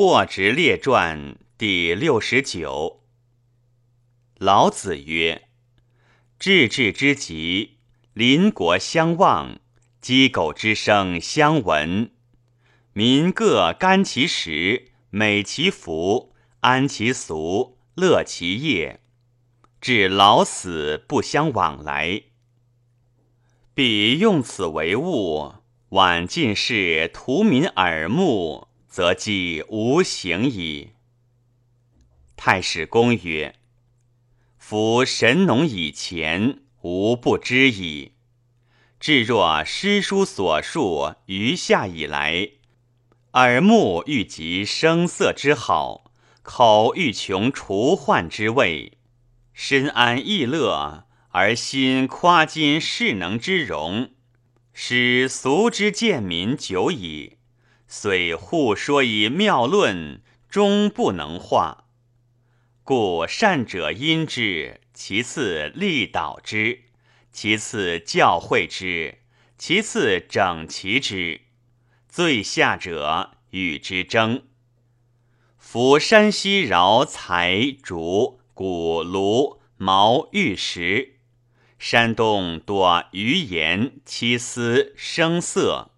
霍直列传第六十九。老子曰：“治治之极，邻国相望，鸡狗之声相闻，民各甘其食，美其服，安其俗，乐其业，至老死不相往来。彼用此为物，晚进士图民耳目。”则既无形矣。太史公曰：“夫神农以前，无不知矣。至若诗书所述余下以来，耳目欲及声色之好，口欲穷除患之味，身安逸乐，而心夸今世能之容，使俗之见民久矣。”虽互说以妙论，终不能化。故善者因之，其次力导之，其次教诲之，其次整齐之，最下者与之争。夫山西饶财竹谷芦毛玉石，山东多鱼盐漆丝声色。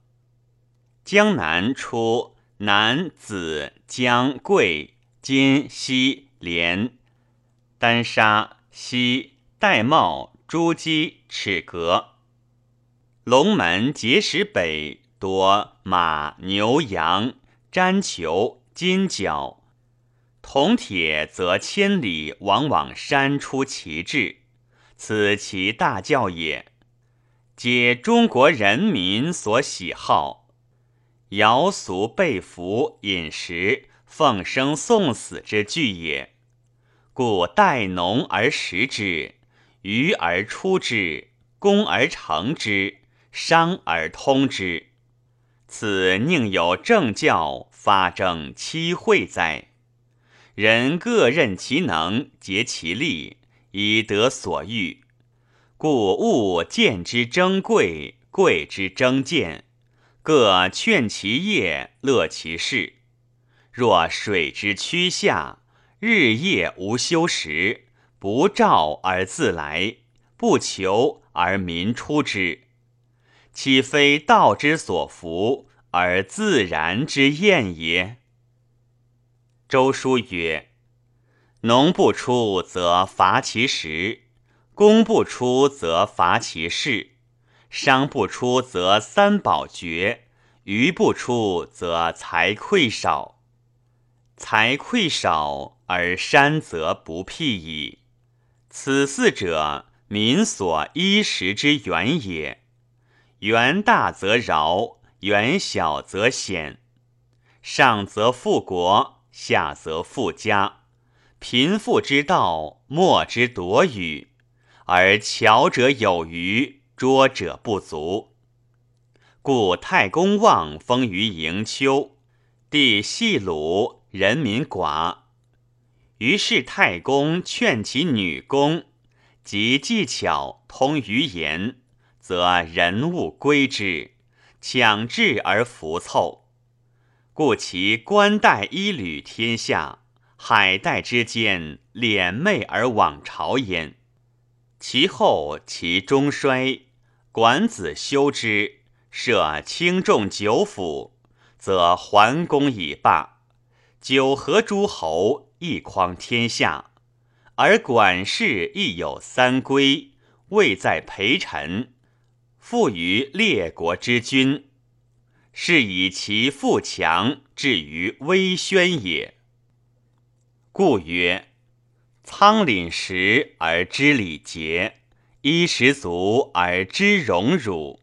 江南出南子江贵金西连丹砂西玳瑁珠玑齿革。龙门碣石北多马牛羊毡裘金角。铜铁则千里往往山出其志，此其大教也。皆中国人民所喜好。尧俗被服饮食奉生送死之具也，故待农而食之，渔而出之，工而成之，商而通之。此宁有政教发征期会哉？人各任其能，竭其力，以得所欲。故物见之争贵，贵之争贱。各劝其业，乐其事。若水之趋下，日夜无休时，不召而自来，不求而民出之，岂非道之所服而自然之验也？周书曰：“农不出，则伐其食；工不出，则伐其事。”商不出，则三宝绝；鱼不出，则财匮少。财匮少而山则不辟矣。此四者，民所衣食之源也。源大则饶，源小则险。上则富国，下则富家。贫富之道，莫之夺与，而巧者有余。拙者不足，故太公望封于营丘，地细鲁，人民寡。于是太公劝其女工，及技巧通于言，则人物归之，强志而服凑。故其官带衣履天下，海带之间，敛媚而往朝焉。其后其中衰。管子修之，设轻重九府，则桓公已罢。九合诸侯，一匡天下，而管氏亦有三归，位在陪臣，附于列国之君，是以其富强至于威宣也。故曰：仓廪实而知礼节。衣食足而知荣辱，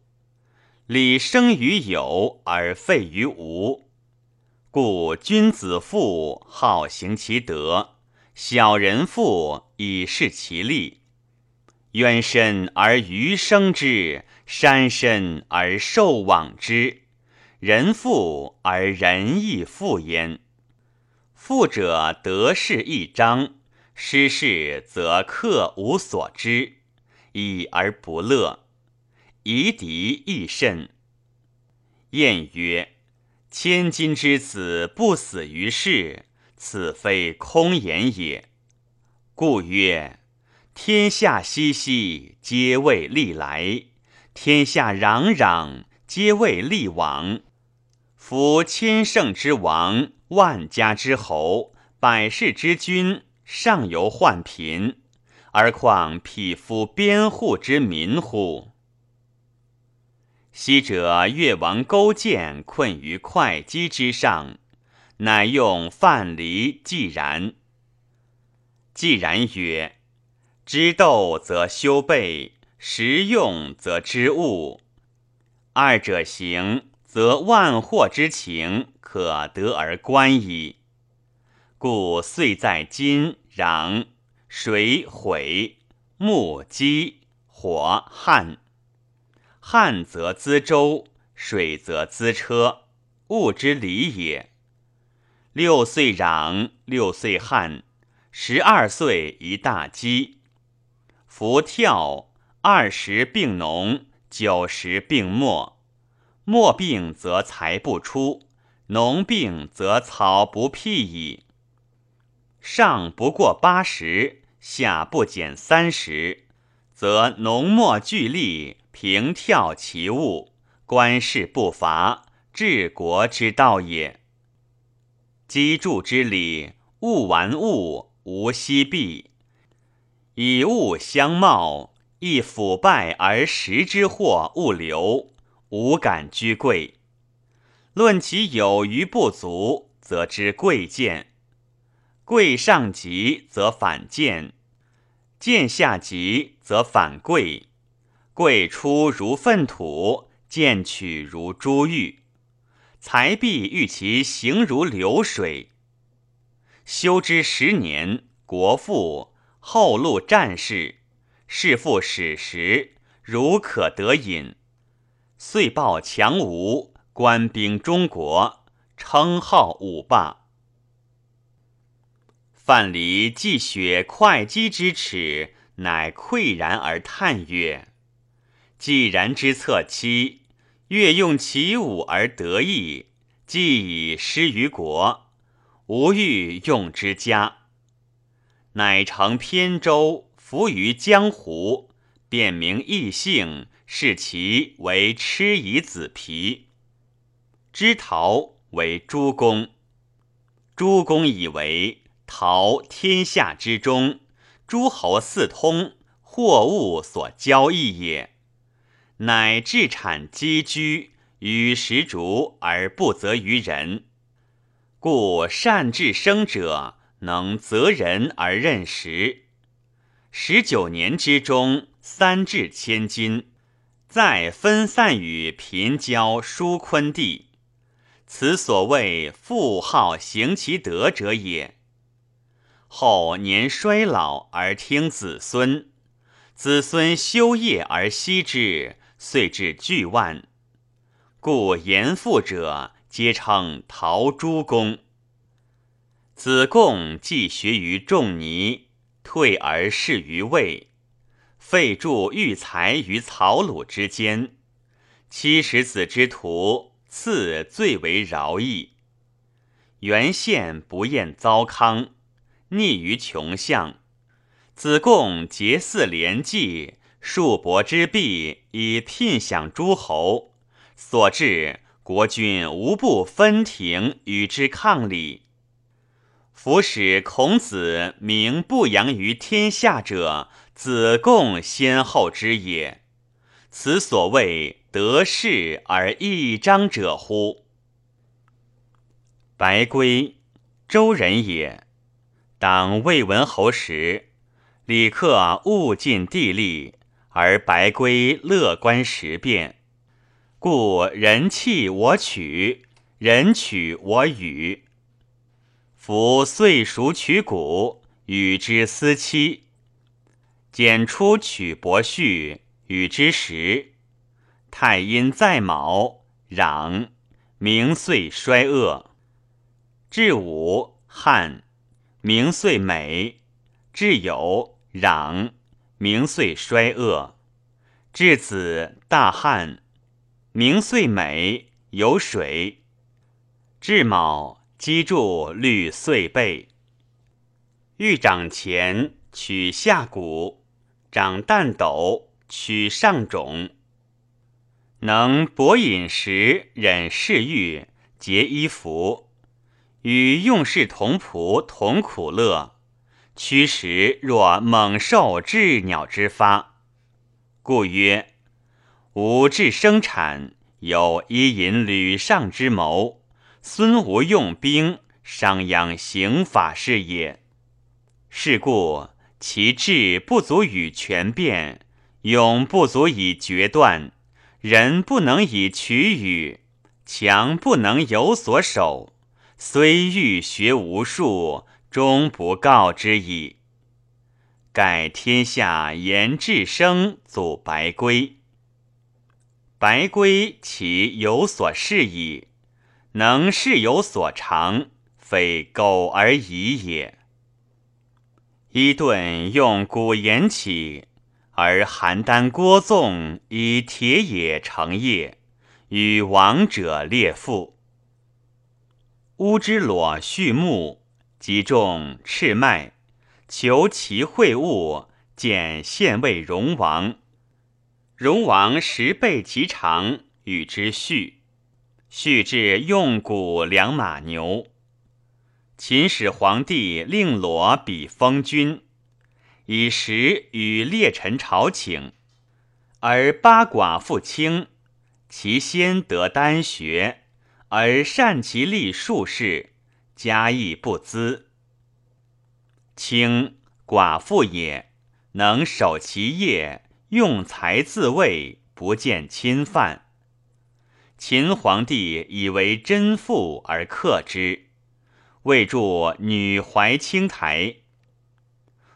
礼生于有而废于无。故君子富好行其德，小人富以事其利。渊深而鱼生之，山深而兽往之。人富而仁义富焉。富者得势一彰，失势则客无所知。已而不乐，夷狄亦甚。晏曰：“千金之子不死于世，此非空言也。故曰：天下熙熙，皆为利来；天下攘攘，皆为利往。夫千乘之王，万家之侯，百世之君，尚犹患贫，而况匹夫边户之民乎？昔者越王勾践困于会稽之上，乃用范蠡既然。既然曰：“知斗则修备，实用则知物。二者行，则万祸之情可得而观矣。故遂在今，攘、水、毁、木、积、火、旱。”旱则资舟，水则资车，物之理也。六岁壤，六岁旱，十二岁一大饥。夫跳二十病农，九十病末。末病则财不出，农病则草不辟矣。上不过八十，下不减三十，则浓墨聚力。平跳其物，官事不伐，治国之道也。积助之理，物玩物，无息弊。以物相貌，亦腐败而食之祸物流，无敢居贵。论其有余不足，则知贵贱。贵上极，则反贱；贱下极，则反贵。贵出如粪土，贱取如珠玉。财必欲其行如流水。修之十年，国富；后录战事，事复史实，如可得饮。遂报强吴，官兵中国，称号五霸。范蠡既雪会稽之耻，乃喟然而叹曰。既然之策期，越用其武而得意，既已失于国，吾欲用之家。乃乘扁舟，浮于江湖，便名异姓，视其为蚩夷子皮。知陶为诸公，诸公以为陶天下之中，诸侯四通，货物所交易也。乃置产积居，与时逐而不责于人，故善治生者能择人而任时。十九年之中，三至千金，再分散于平交疏昆地，此所谓富好行其德者也。后年衰老而听子孙，子孙修业而息之。遂至巨万，故言父者皆称陶朱公。子贡既学于仲尼，退而仕于魏，废铸育才于曹鲁之间。七十子之徒，次最为饶义。原宪不厌糟糠，溺于穷巷。子贡结嗣连继。数伯之弊，以聘享诸侯，所至国君无不分庭与之抗礼。夫使孔子名不扬于天下者，子贡先后之也。此所谓得势而益彰者乎？白圭，周人也。当魏文侯时，李克物尽地利。而白圭乐观时变，故人弃我取，人取我与。夫岁熟取谷，与之思期；简出取伯婿，与之时。太阴在卯，壤，明岁衰恶；至午，旱，名遂美；至酉，壤。明岁衰恶，至子大旱，名遂美有水。至卯，击筑虑岁背。欲长前，取下骨；长旦斗，取上种。能博饮食，忍嗜欲，节衣服，与用事同仆同苦乐。驱食若猛兽鸷鸟之发，故曰：吾治生产，有伊尹吕尚之谋；孙吴用兵，商鞅刑法是也。是故其智不足以权变，勇不足以决断。人不能以取予，强不能有所守。虽欲学无术，终不告之矣。盖天下言至生祖白圭，白圭其有所适矣，能事有所长，非苟而已也。伊顿用古言起。而邯郸郭纵以铁也成业，与王者列父。乌之裸畜牧，及中赤脉，求其会物，见献为荣王。荣王十倍其长，与之畜。畜至用谷良马牛。秦始皇帝令裸比封君。以时与列臣朝请，而八寡妇轻，其先得丹学，而善其立术士，家亦不资。卿寡妇也，能守其业，用才自卫，不见侵犯。秦皇帝以为真妇而克之，为著女怀青台。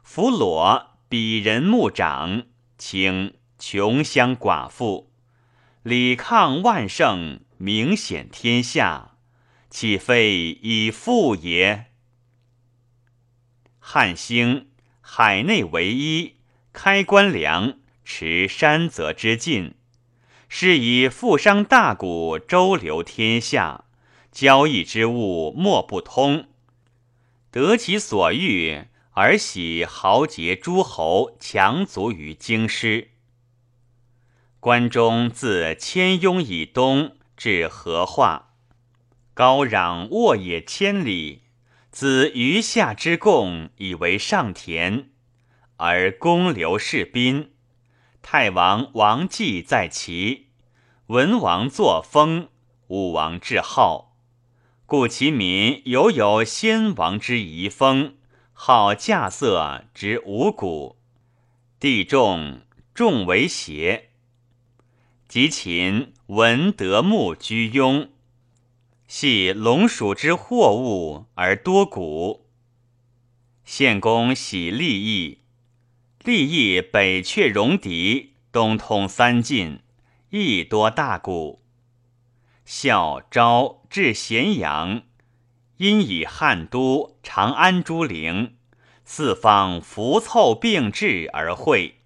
弗裸比人牧长，请穷乡寡妇，礼抗万乘，明显天下，岂非以富也？汉兴，海内为一，开关粮，持山泽之境，是以富商大贾周流天下，交易之物莫不通，得其所欲。而喜豪杰诸侯强足于京师。关中自千雍以东至河化，高壤沃野千里，子余下之贡以为上田，而公刘士宾，太王王继在齐，文王作风，武王治号，故其民犹有先王之遗风。好稼穑之五谷，地重重为邪。及秦闻德牧居庸，系龙属之货物而多谷。献公喜利益，利益北阙戎狄，东通三晋，亦多大谷。孝昭至咸阳。因以汉都长安诸陵，四方浮凑并至而会，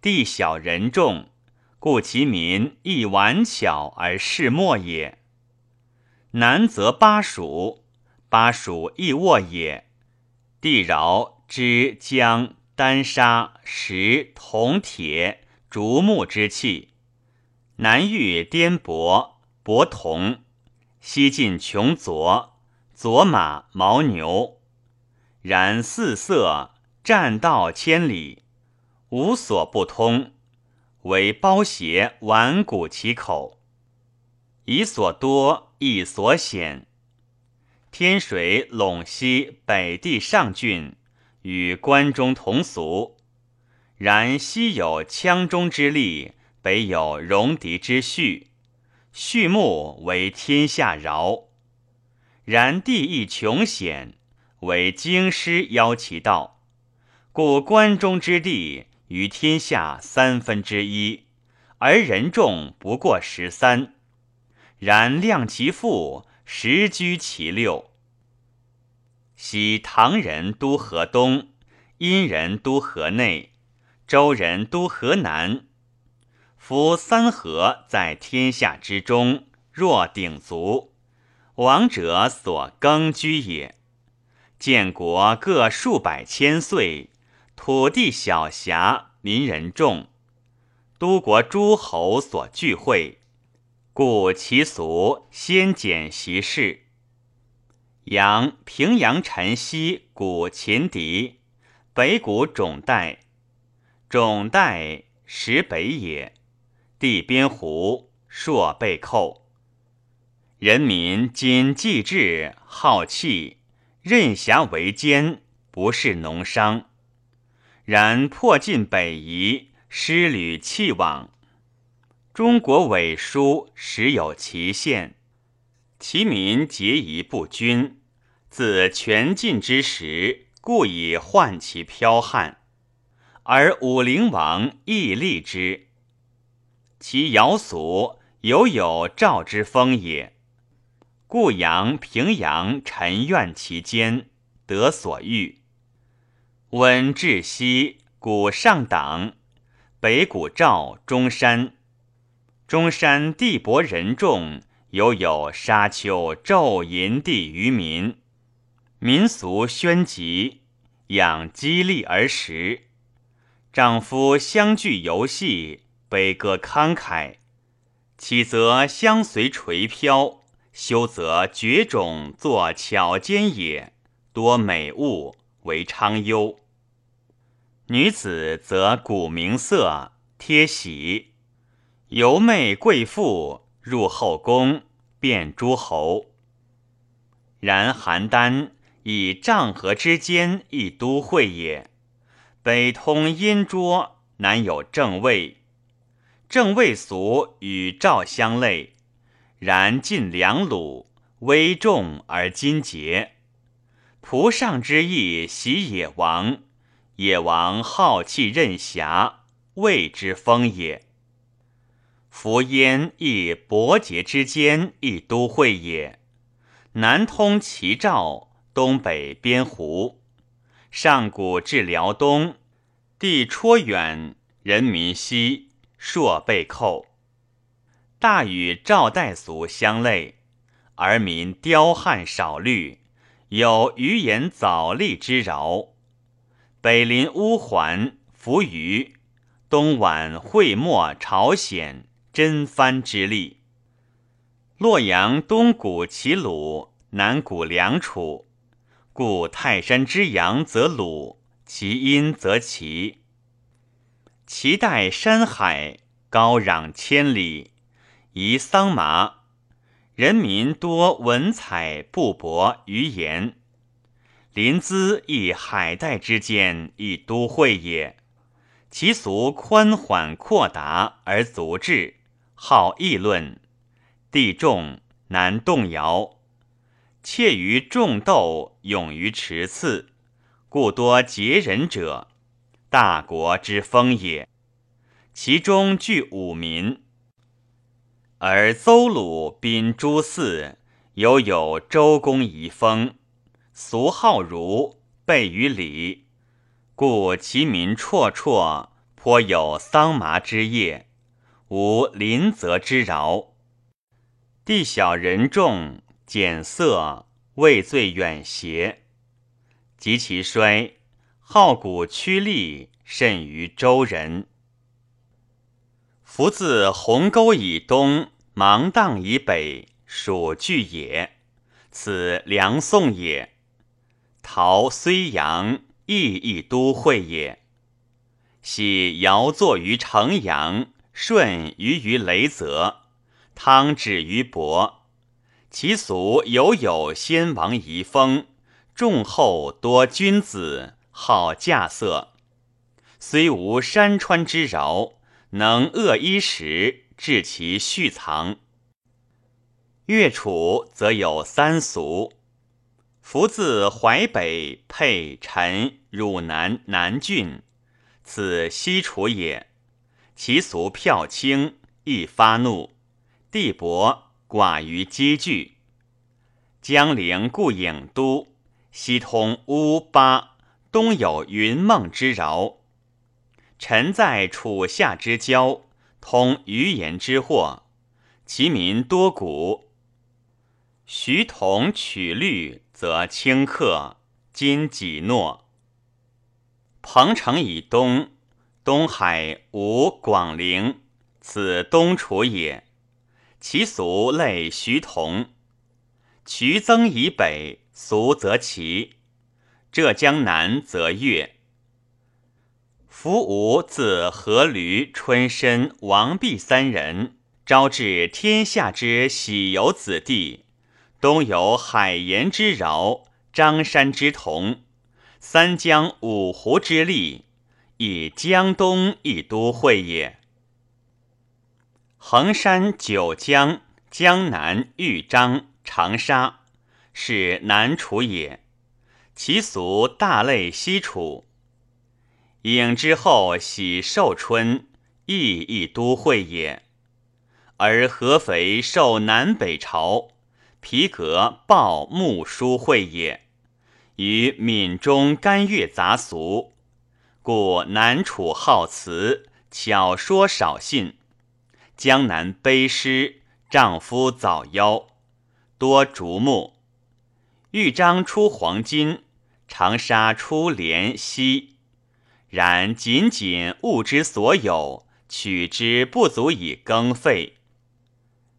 地小人众，故其民亦顽巧而事莫也。南则巴蜀，巴蜀亦沃也，地饶之江丹砂石铜铁竹木之器，南遇颠簸博铜，西晋穷浊。左马牦牛，然四色栈道千里，无所不通。为包胁顽固其口，以所多亦所险。天水陇西北地上郡，与关中同俗。然西有羌中之利，北有戎狄之序，畜牧为天下饶。然地亦穷险，为京师邀其道，故关中之地于天下三分之一，而人众不过十三。然量其富，实居其六。昔唐人都河东，殷人都河内，周人都河南。夫三河在天下之中，若鼎足。王者所耕居也。建国各数百千岁，土地小狭，民人众，都国诸侯所聚会，故其俗先简习事。阳平阳辰西古秦狄，北古种代，种代实北也。地边湖，朔背寇。人民今既智，好气，任侠为奸，不是农商。然破尽北夷，失履弃往。中国伪书实有其限，其民结疑不均。自全晋之时，故以患其剽悍，而武陵王亦立之。其尧俗犹有赵之风也，故阳平阳臣怨其间，得所欲。温至西，古上党，北古赵中山，中山地薄人众，犹有沙丘昼淫地于民，民俗宣集，养激励而食，丈夫相聚游戏。悲歌慷慨，起则相随垂飘，休则绝种作巧奸也。多美物为昌优。女子则古名色，贴喜，游媚贵妇，入后宫，变诸侯。然邯郸以丈河之间，一都会也。北通殷涿，南有郑卫。正魏俗与赵相类，然晋梁鲁威重而今节。蒲上之意袭野王，野王好气任侠，谓之风也。夫燕亦伯节之间，一都会也。南通齐赵，东北边胡，上古至辽东，地绰远，人民稀。朔被寇，大与赵代俗相类，而民刁悍少虑，有余言早立之饶。北临乌桓、扶余，东莞会墨、朝鲜、真藩之力。洛阳东古齐鲁，南古梁楚，故泰山之阳则鲁，其阴则齐。其带山海，高壤千里，宜桑麻。人民多文采布帛于言。临淄亦海带之间，一都会也。其俗宽缓阔达而足智，好议论。地重，难动摇。怯于种斗，勇于持次，故多结人者。大国之风也，其中具五民，而邹鲁宾诸嗣，犹有周公遗风，俗好儒，备于礼，故其民绰绰，颇有桑麻之业，无林泽之饶。地小人众，俭色，未最远邪？及其衰。好古趋利，甚于周人。夫自鸿沟以东，芒砀以北，属巨也。此梁宋也。陶睢阳亦一都会也。昔尧作于城阳，舜于于雷泽，汤止于亳。其俗犹有先王遗风，众后多君子。好稼色，虽无山川之饶，能扼衣食，致其蓄藏。越楚则有三俗：夫自淮北沛陈汝南南郡，此西楚也。其俗票轻，易发怒，地薄，寡于积聚。江陵故郢都，西通乌巴。东有云梦之饶，臣在楚夏之交，通于言之祸，其民多古。徐同曲律，则顷刻。今己诺。彭城以东，东海无广陵，此东楚也。其俗类徐同。渠曾以北，俗则齐。浙江南则越。夫吴自阖闾、春申、王弼三人，招致天下之喜游子弟。东有海盐之饶，张山之同。三江五湖之利，以江东一都会也。衡山、九江、江南、豫章、长沙，是南楚也。其俗大类西楚。郢之后喜寿春，亦一都会也。而合肥受南北朝，皮革报木书会也。于闽中甘越杂俗，故南楚好辞，巧说少信；江南悲诗，丈夫早夭，多竹木。豫章出黄金，长沙出连溪。然仅仅物之所有，取之不足以更费。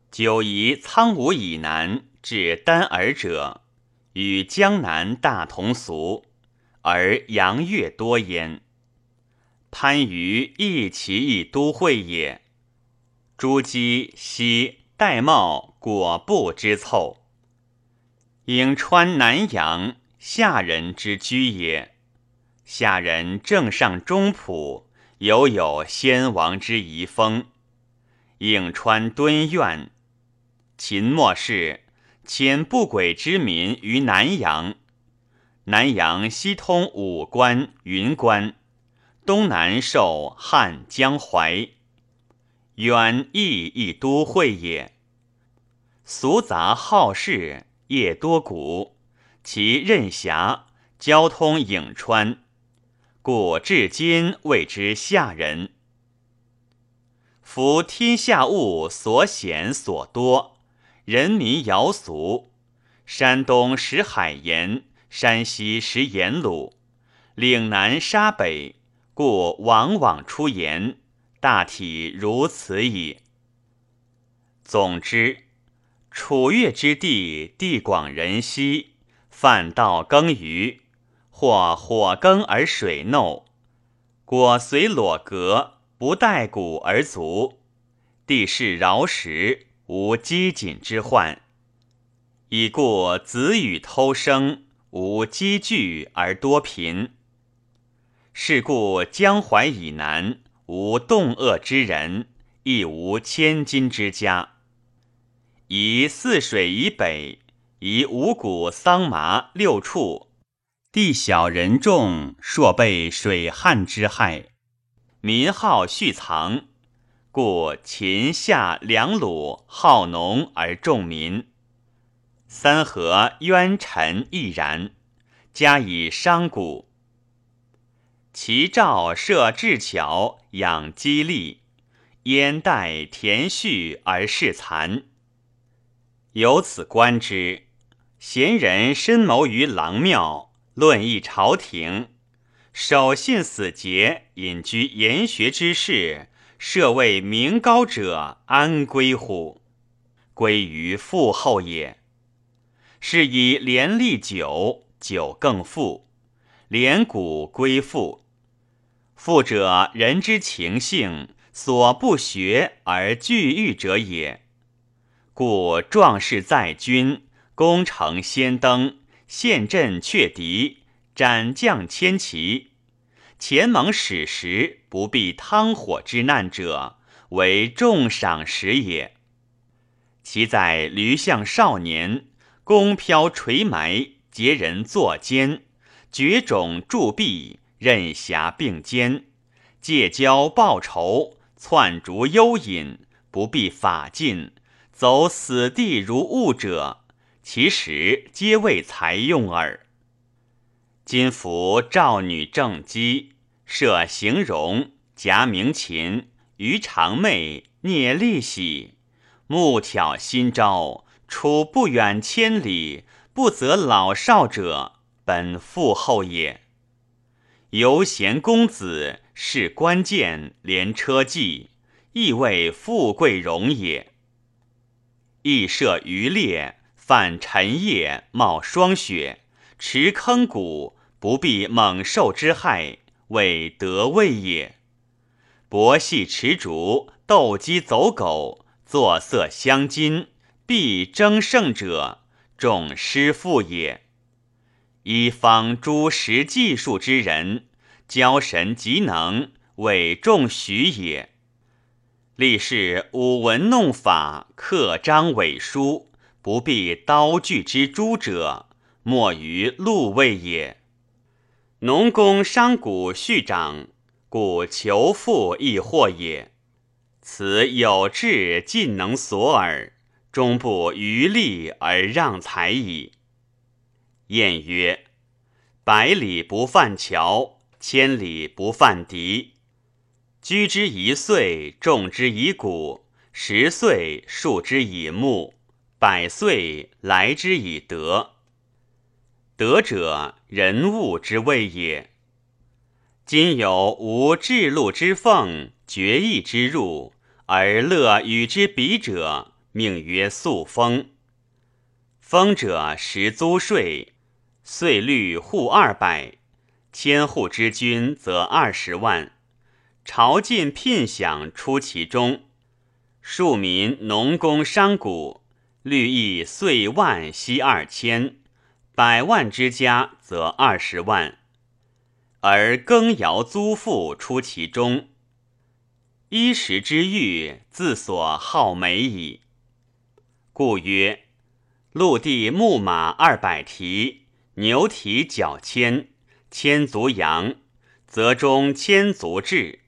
久移苍梧以南至丹耳者。与江南大同俗，而阳月多焉。番禺亦其一都会也。诸姬悉玳瑁果布之凑。颍川南阳，下人之居也。下人正上中仆，犹有先王之遗风。颍川敦苑，秦末世。遣不轨之民于南阳，南阳西通武关、云关，东南受汉江淮，远亦一都会也。俗杂好事，业多古，其任辖交通颍川，故至今谓之下人。夫天下物所显所多。人民谣俗，山东食海盐，山西食盐卤，岭南沙北，故往往出盐。大体如此矣。总之，楚越之地，地广人稀，泛道耕耘，或火耕而水耨，果随裸革，不待谷而足，地势饶实。无饥馑之患，已故子与偷生，无积聚而多贫。是故江淮以南无冻饿之人，亦无千金之家。以泗水以北，以五谷桑麻六畜，地小人众，硕被水旱之害，民好蓄藏。故秦夏两鲁好农而重民，三河冤臣亦然，加以商贾。其赵设置巧，养激励，燕代田畜而事残。由此观之，贤人深谋于郎庙，论议朝廷，守信死节，隐居研学之士。设为名高者安归乎？归于富厚也。是以廉利久，久更富；廉古归富。富者人之情性，所不学而惧欲者也。故壮士在军，功成先登，陷阵却敌，斩将千骑。前蒙史实，不避汤火之难者，为重赏识也。其在驴象少年，弓飘垂埋，结人作奸，绝种铸币，任侠并肩，借交报仇，窜逐幽隐，不避法禁，走死地如雾者，其实皆为才用耳。今服赵女正姬。设形容，夹鸣琴，于长妹，聂利喜，木挑新招，处不远千里，不择老少者，本父后也。游贤公子，是关键，连车骑，亦为富贵荣也。亦设渔猎，泛晨夜，冒霜雪，持坑谷，不避猛兽之害，为得位也。博戏持竹，斗鸡走狗，作色相金，必争胜者，众师傅也。一方诸识技术之人，教神极能，为众许也。立是舞文弄法，刻章伪书，不必刀具之诛者，莫于禄位也。农工商贾序长。故求富亦祸也。此有志尽能所耳，终不余力而让财矣。晏曰：“百里不犯桥，千里不犯敌。居之一岁，种之以谷；十岁，树之以木；百岁，来之以德。德者，人物之谓也。”今有无至禄之奉，决意之入，而乐与之比者，命曰素封。封者实租税，岁率户二百，千户之君则二十万。朝进聘享出其中，庶民农工商贾，律亦岁万息二千，百万之家则二十万。而耕徭租赋出其中，衣食之欲自所好美矣。故曰：陆地牧马二百蹄，牛蹄角千，千足羊，则中千足雉；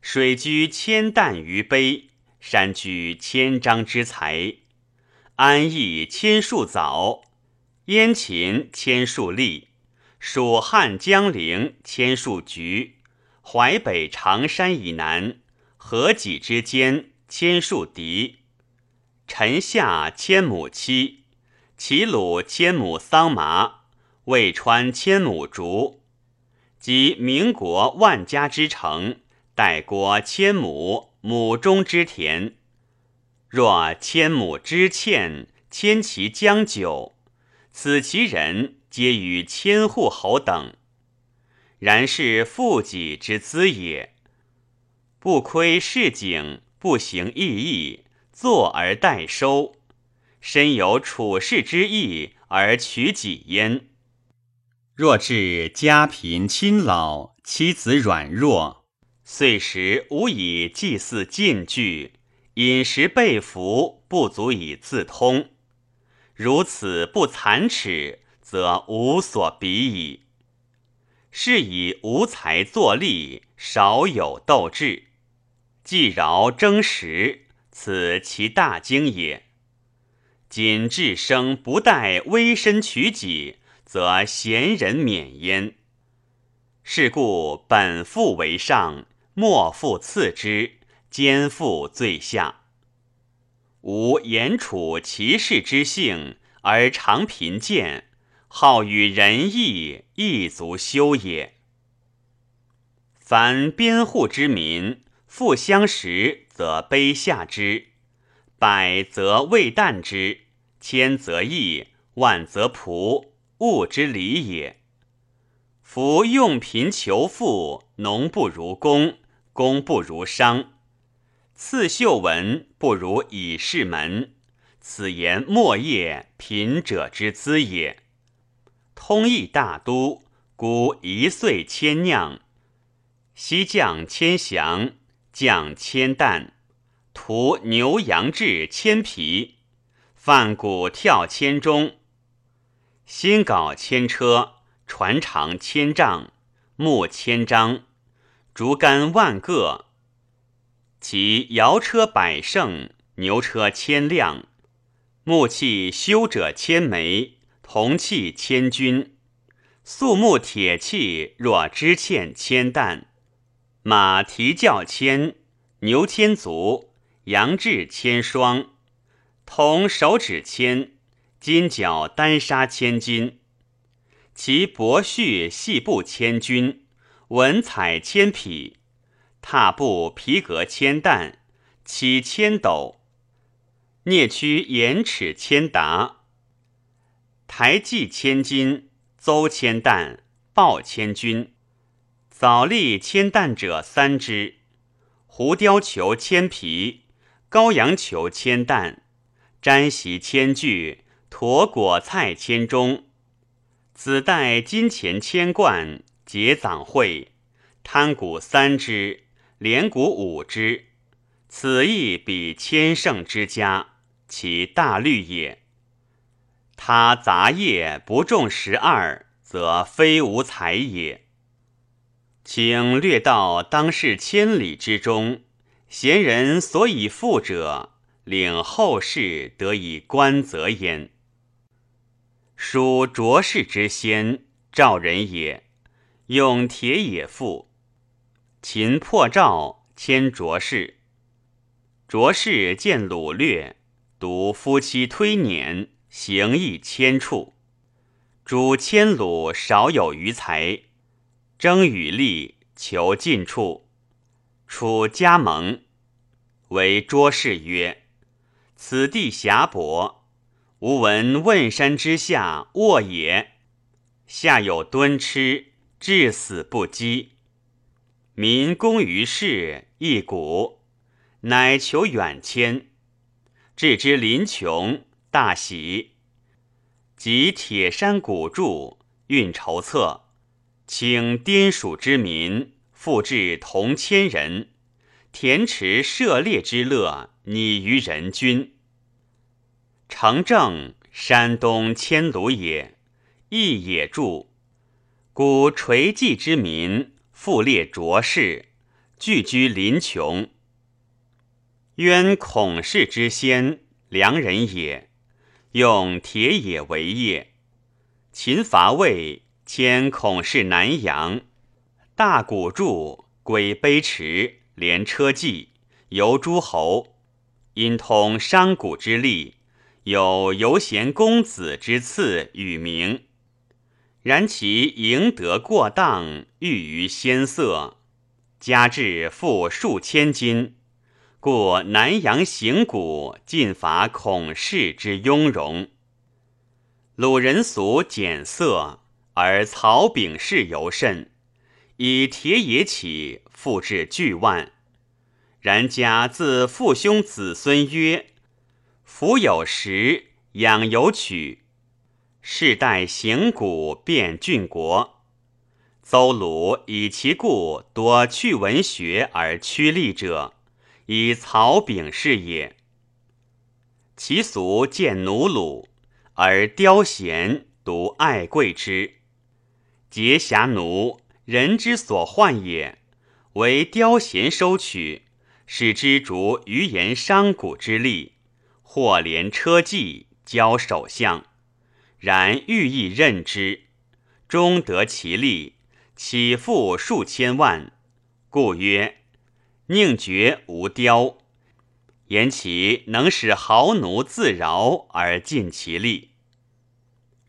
水居千担于杯，山居千张之材，安邑千树枣，燕秦千树栗。蜀汉江陵千树菊，淮北长山以南河济之间千树荻，陈夏千亩漆，齐鲁千亩桑麻，渭川千亩竹，及民国万家之城，代国千亩亩中之田。若千亩之欠，千其将久，此其人。皆与千户侯等，然是富己之资也。不窥市井，不行义义，坐而待收，身有处世之意而取己焉。若至家贫亲老，妻子软弱，岁时无以祭祀禁具，饮食被服不足以自通，如此不残耻。则无所比矣。是以无才作力，少有斗志，既饶争食，此其大经也。今至生不待微身取己，则贤人免焉。是故本父为上，末父次之，肩负最下。吾言处其事之性，而常贫贱。好与仁义，亦足修也。凡边户之民，富相食，则卑下之；百则未惮之，千则义，万则仆，物之礼也。夫用贫求富，农不如工，工不如商，刺绣文不如以事门。此言莫业贫者之资也。通义大都，古一岁千酿，西将千降，将千担，屠牛羊至千匹，贩谷跳千钟，新稿千车，船长千丈，木千张，竹竿万个，其摇车百乘，牛车千辆，木器修者千枚。铜器千钧，素木铁器若支欠千担，马蹄教千，牛千足，羊至千双，铜手指千，金角单杀千金。其薄絮细布千钧，文彩千匹。踏步皮革千担，起千斗。啮曲盐尺千达，台记千金，邹千担，抱千钧。枣栗千担者三只，胡雕裘千皮，羔羊裘千担。毡席千具，驼果菜千钟。子带金钱千贯，结攒会。贪谷三支，连鼓五之。此亦比千乘之家，其大律也。他杂业不中十二，则非无才也。请略道当世千里之中，贤人所以富者。领后世得以观则焉。属卓氏之先，赵人也，用铁也富。秦破赵，迁卓氏。卓氏见鲁略，独夫妻推辇，行役千处。主迁虏少有余财，争与利，求近处。楚加盟，为卓氏曰。此地狭薄，吾闻汶山之下沃也，下有敦吃，至死不饥。民工于世，一谷，乃求远迁。置之临穷，大喜。及铁山古柱，运筹策，请滇蜀之民，复至同千人，田池涉猎之乐。拟于人君。成正山东迁鲁也，亦也著。古垂迹之民，复列卓氏，聚居临邛。渊孔氏之先，良人也，用铁冶为业。秦伐魏，迁孔氏南阳。大古柱，轨碑池，连车骑，游诸侯。因通商贾之利，有游贤公子之赐与名。然其赢得过当，欲于先色，家至负数千金，故南阳行古尽伐孔氏之雍容。鲁人俗俭色，而曹炳氏尤甚，以铁冶起，复至巨万。然家自父兄子孙曰：“夫有时，养有取，世代行古变郡国。邹鲁以其故多去文学而趋利者，以曹炳是也。其俗见奴虏，而刁贤独爱贵之。劫侠奴，人之所患也，为刁贤收取。”使之逐余言商贾之利，或连车骑，交首相。然欲意任之，终得其利，起复数千万。故曰：宁绝无雕。言其能使豪奴自饶而尽其力。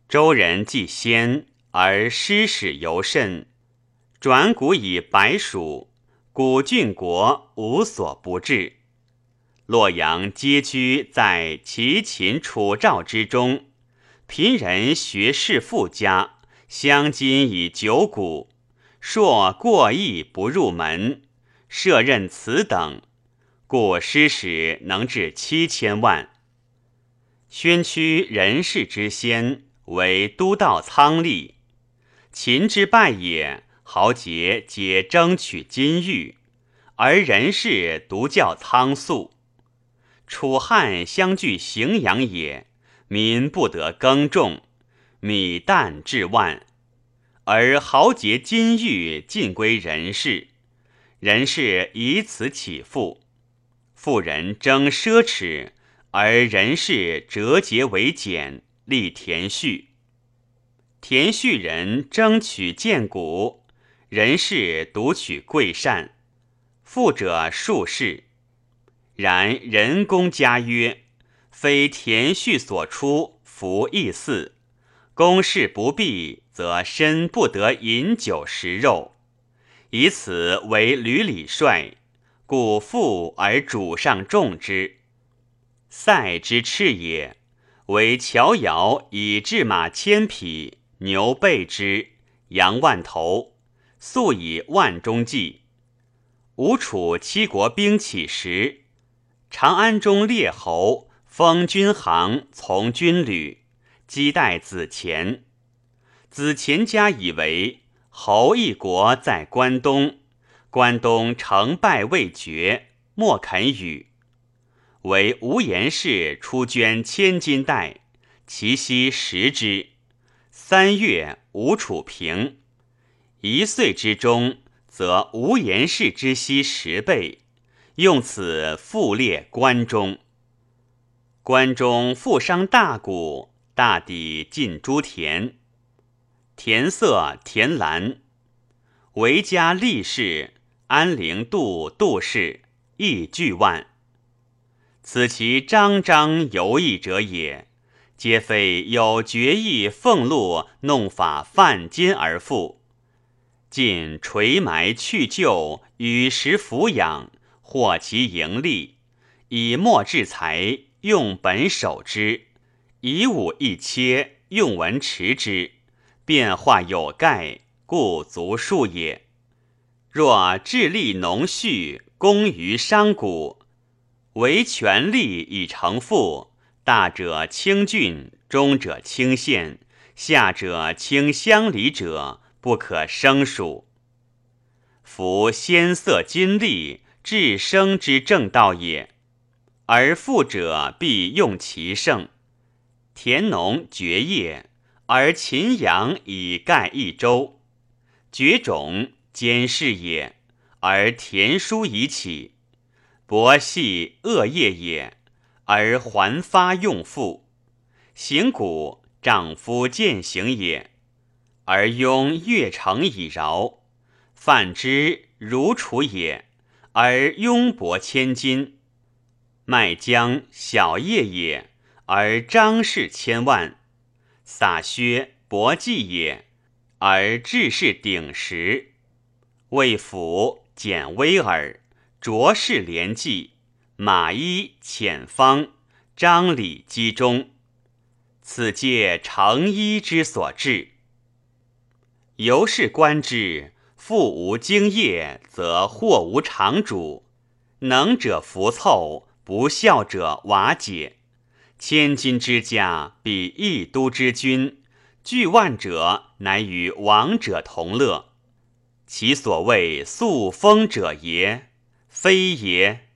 周人既先，而失使尤甚，转古以白蜀。古郡国无所不至，洛阳皆居在齐秦楚赵之中。贫人学士富家，相今以九谷。硕过亿不入门，设任此等，故师使能至七千万。宣屈人事之先，为都道仓吏。秦之败也。豪杰皆争取金玉，而人士独较仓促。楚汉相距荥阳也，民不得耕种，米旦至万，而豪杰金玉尽归人世，人世以此起富。富人争奢侈，而人世折节为俭，立田序。田序人争取建谷。人世独取贵善，富者数世。然人公家曰：非田序所出，服役祀。公事不必，则身不得饮酒食肉，以此为吕礼帅，故富而主上重之。塞之赤也，为乔瑶以制马千匹，牛备之，羊万头，素以万中计。吴楚七国兵起时，长安中列侯封军行从军旅。姬代子虔，子虔家以为侯一国在关东，关东成败未决，莫肯与。为无言氏出捐千金袋，其息十之。三月，吴楚平。一岁之中，则无言氏之息十倍，用此复列关中。关中富商大贾。大抵尽诸田，田色田蓝。韦家立氏、安陵杜杜氏亦巨万。此其张张游艺者也，皆非有决意俸禄弄法犯金而富。尽垂埋去旧，与时抚养，获其盈利，以墨制财，用本守之。以武一切，用文持之，变化有盖，故足数也。若智力农畜，功于商贾，为权力以成富，大者轻郡，中者轻县，下者轻乡里者，不可胜数。夫先色金利，至生之正道也，而富者必用其盛。田农绝业，而秦阳以盖一州；绝种兼事也，而田书以起；博系恶业也，而还发用富；行古丈夫践行也，而庸越成以饶；泛之如楚也，而庸薄千金；卖姜小业也。而张氏千万，撒薛薄计也；而志士鼎食，为辅简微耳。卓氏连计，马衣浅方，张礼积中。此皆成衣之所至。由是观之，富无经业，则祸无常主；能者服凑，不孝者瓦解。千金之家，比一都之君；聚万者，乃与王者同乐。其所谓素封者也，非也。